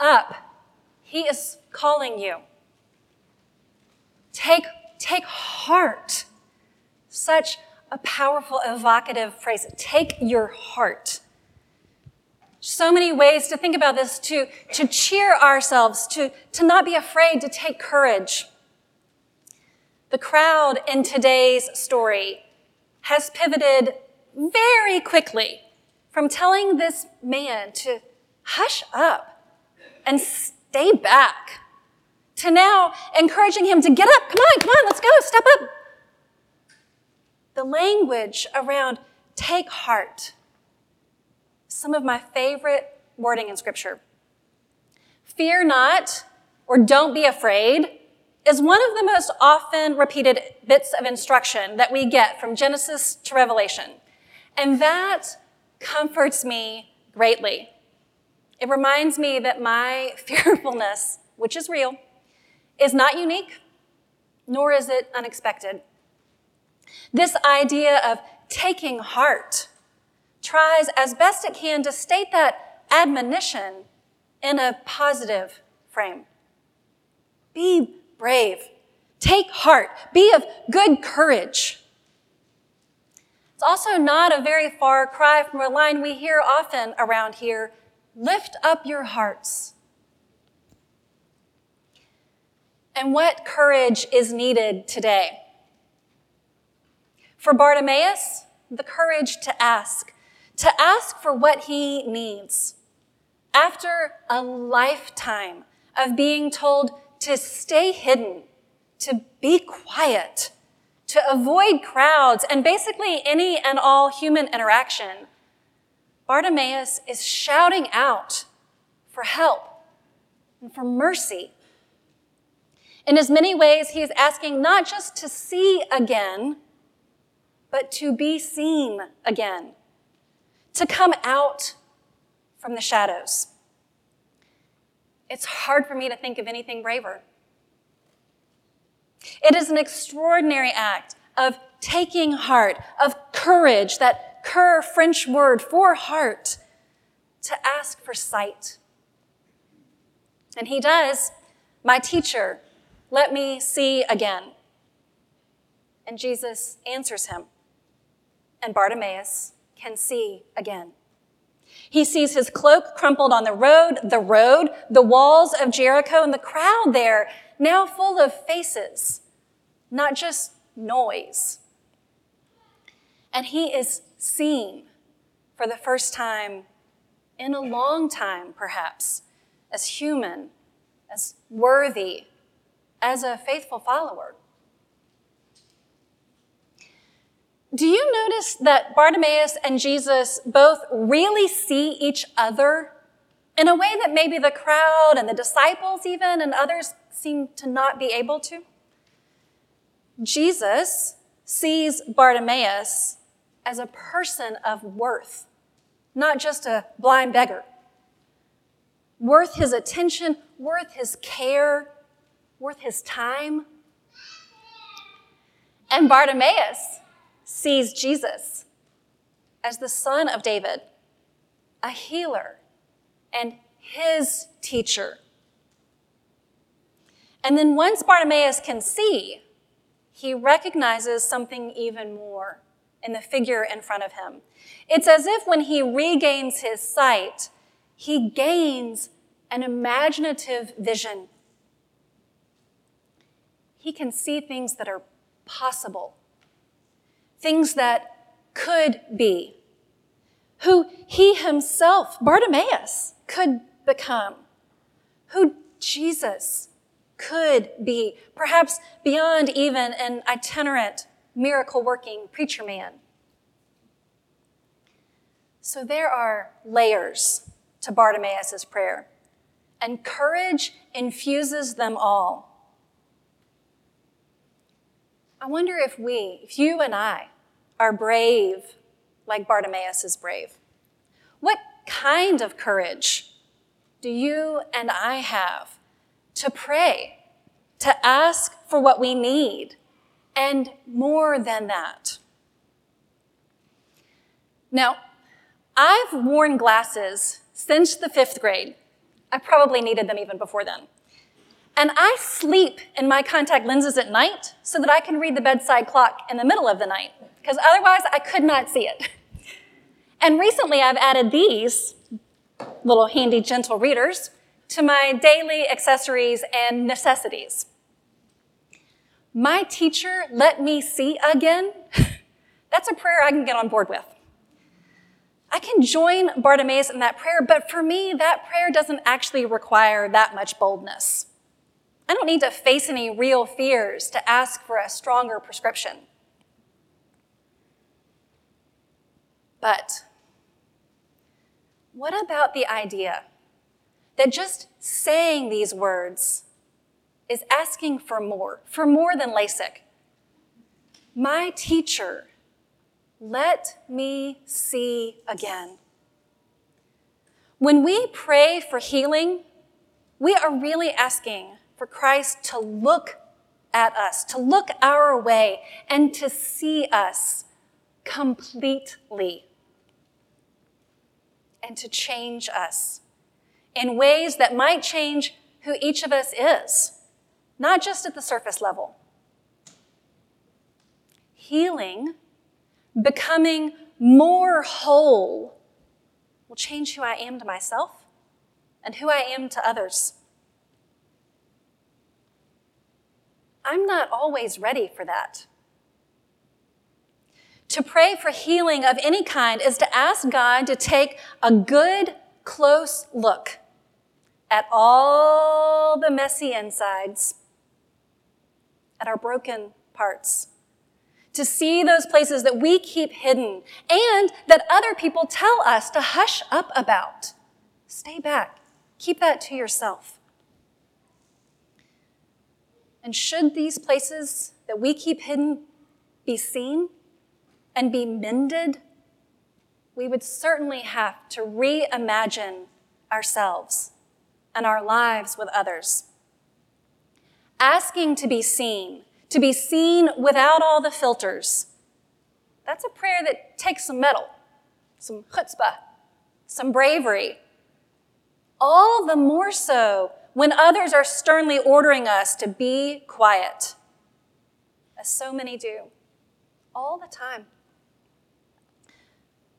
up. He is calling you. Take, take heart. Such a powerful, evocative phrase. Take your heart. So many ways to think about this, to, to cheer ourselves, to, to not be afraid, to take courage. The crowd in today's story has pivoted very quickly from telling this man to hush up and stay back to now encouraging him to get up. Come on, come on, let's go, step up. The language around take heart, some of my favorite wording in scripture. Fear not or don't be afraid is one of the most often repeated bits of instruction that we get from Genesis to Revelation. And that comforts me greatly. It reminds me that my fearfulness, which is real, is not unique, nor is it unexpected. This idea of taking heart tries as best it can to state that admonition in a positive frame. Be brave. Take heart. Be of good courage. It's also not a very far cry from a line we hear often around here lift up your hearts. And what courage is needed today? For Bartimaeus, the courage to ask, to ask for what he needs. After a lifetime of being told to stay hidden, to be quiet, to avoid crowds, and basically any and all human interaction, Bartimaeus is shouting out for help and for mercy. In as many ways, he is asking not just to see again, but to be seen again, to come out from the shadows. It's hard for me to think of anything braver. It is an extraordinary act of taking heart, of courage, that coeur French word for heart, to ask for sight. And he does, my teacher, let me see again. And Jesus answers him, and Bartimaeus can see again. He sees his cloak crumpled on the road, the road, the walls of Jericho, and the crowd there, now full of faces, not just noise. And he is seen for the first time in a long time, perhaps, as human, as worthy, as a faithful follower. Do you notice that Bartimaeus and Jesus both really see each other in a way that maybe the crowd and the disciples, even, and others seem to not be able to? Jesus sees Bartimaeus as a person of worth, not just a blind beggar. Worth his attention, worth his care, worth his time. And Bartimaeus sees Jesus as the son of David, a healer, and his teacher. And then once Bartimaeus can see, he recognizes something even more in the figure in front of him. It's as if when he regains his sight, he gains an imaginative vision. He can see things that are possible, things that could be, who he himself, Bartimaeus, could become, who Jesus could be, perhaps beyond even an itinerant miracle working preacher man. So there are layers to Bartimaeus' prayer. and courage infuses them all. I wonder if we, if you and I, are brave like Bartimaeus is brave. What kind of courage do you and I have to pray, to ask for what we need, and more than that? Now, I've worn glasses since the fifth grade. I probably needed them even before then. And I sleep in my contact lenses at night so that I can read the bedside clock in the middle of the night, because otherwise I could not see it. And recently I've added these little handy, gentle readers to my daily accessories and necessities. My teacher let me see again. That's a prayer I can get on board with. I can join Bartimaeus in that prayer, but for me, that prayer doesn't actually require that much boldness. I don't need to face any real fears to ask for a stronger prescription. But what about the idea that just saying these words is asking for more, for more than LASIK? My teacher, let me see again. When we pray for healing, we are really asking for Christ to look at us, to look our way, and to see us completely, and to change us in ways that might change who each of us is, not just at the surface level. Healing, becoming more whole, will change who I am to myself and who I am to others. I'm not always ready for that. To pray for healing of any kind is to ask God to take a good, close look at all the messy insides, at our broken parts, to see those places that we keep hidden and that other people tell us to hush up about. Stay back. Keep that to yourself. And should these places that we keep hidden be seen and be mended, we would certainly have to reimagine ourselves and our lives with others. Asking to be seen, to be seen without all the filters, that's a prayer that takes some mettle, some chutzpah, some bravery. All the more so when others are sternly ordering us to be quiet, as so many do, all the time.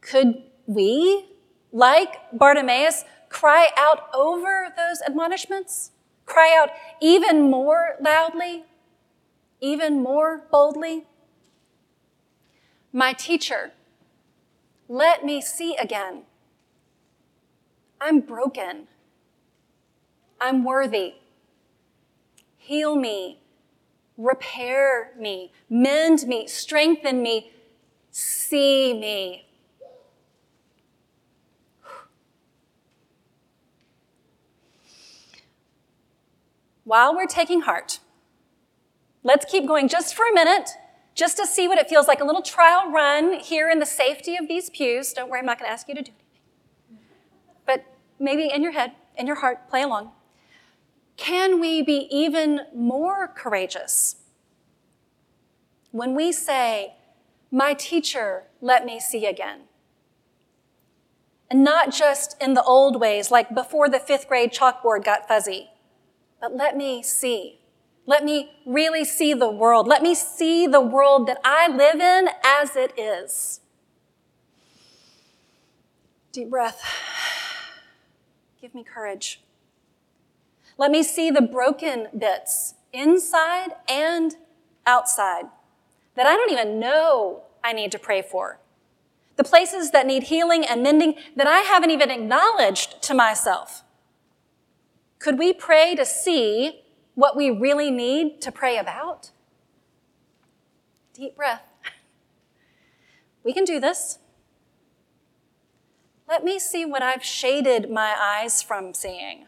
Could we, like Bartimaeus, cry out over those admonishments? Cry out even more loudly, even more boldly? My teacher, let me see again. I'm broken. I'm worthy. Heal me, repair me, mend me, strengthen me, see me. While we're taking heart, let's keep going just for a minute, just to see what it feels like a little trial run here in the safety of these pews. Don't worry, I'm not going to ask you to do anything. But maybe in your head, in your heart, play along. Can we be even more courageous when we say, My teacher, let me see again? And not just in the old ways, like before the fifth grade chalkboard got fuzzy, but let me see. Let me really see the world. Let me see the world that I live in as it is. Deep breath. Give me courage. Let me see the broken bits inside and outside that I don't even know I need to pray for. The places that need healing and mending that I haven't even acknowledged to myself. Could we pray to see what we really need to pray about? Deep breath. We can do this. Let me see what I've shaded my eyes from seeing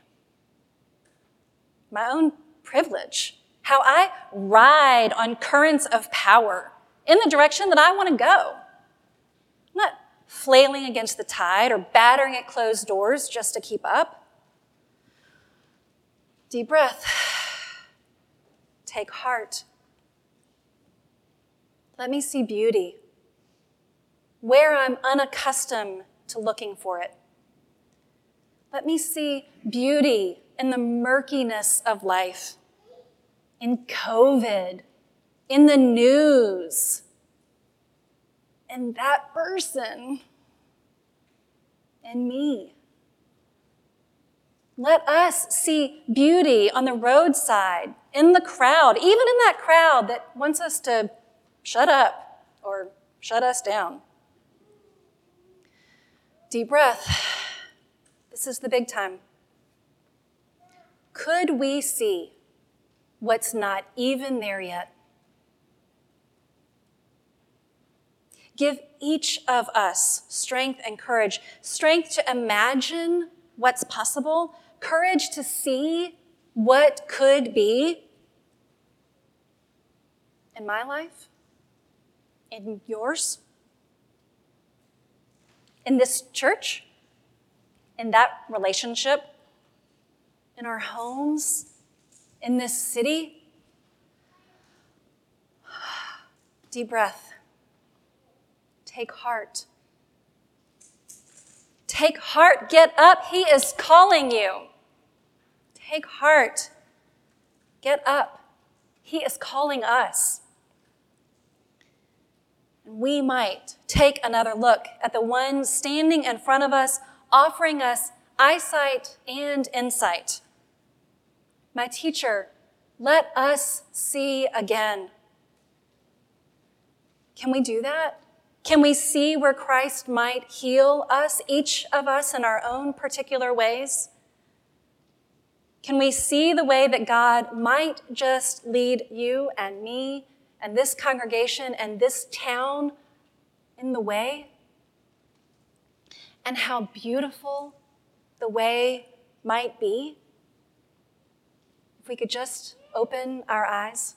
my own privilege, how I ride on currents of power in the direction that I want to go. I'm not flailing against the tide or battering at closed doors just to keep up. Deep breath. Take heart. Let me see beauty where I'm unaccustomed to looking for it. Let me see beauty in the murkiness of life, in COVID, in the news, in that person, in me. Let us see beauty on the roadside, in the crowd, even in that crowd that wants us to shut up or shut us down. Deep breath. This is the big time. Could we see what's not even there yet? Give each of us strength and courage strength to imagine what's possible, courage to see what could be in my life, in yours, in this church, in that relationship, in our homes, in this city. Deep breath. Take heart. Take heart. Get up. He is calling you. Take heart. Get up. He is calling us. We might take another look at the one standing in front of us, offering us eyesight and insight. My teacher, let us see again. Can we do that? Can we see where Christ might heal us, each of us in our own particular ways? Can we see the way that God might just lead you and me and this congregation and this town in the way? And how beautiful the way might be? If we could just open our eyes.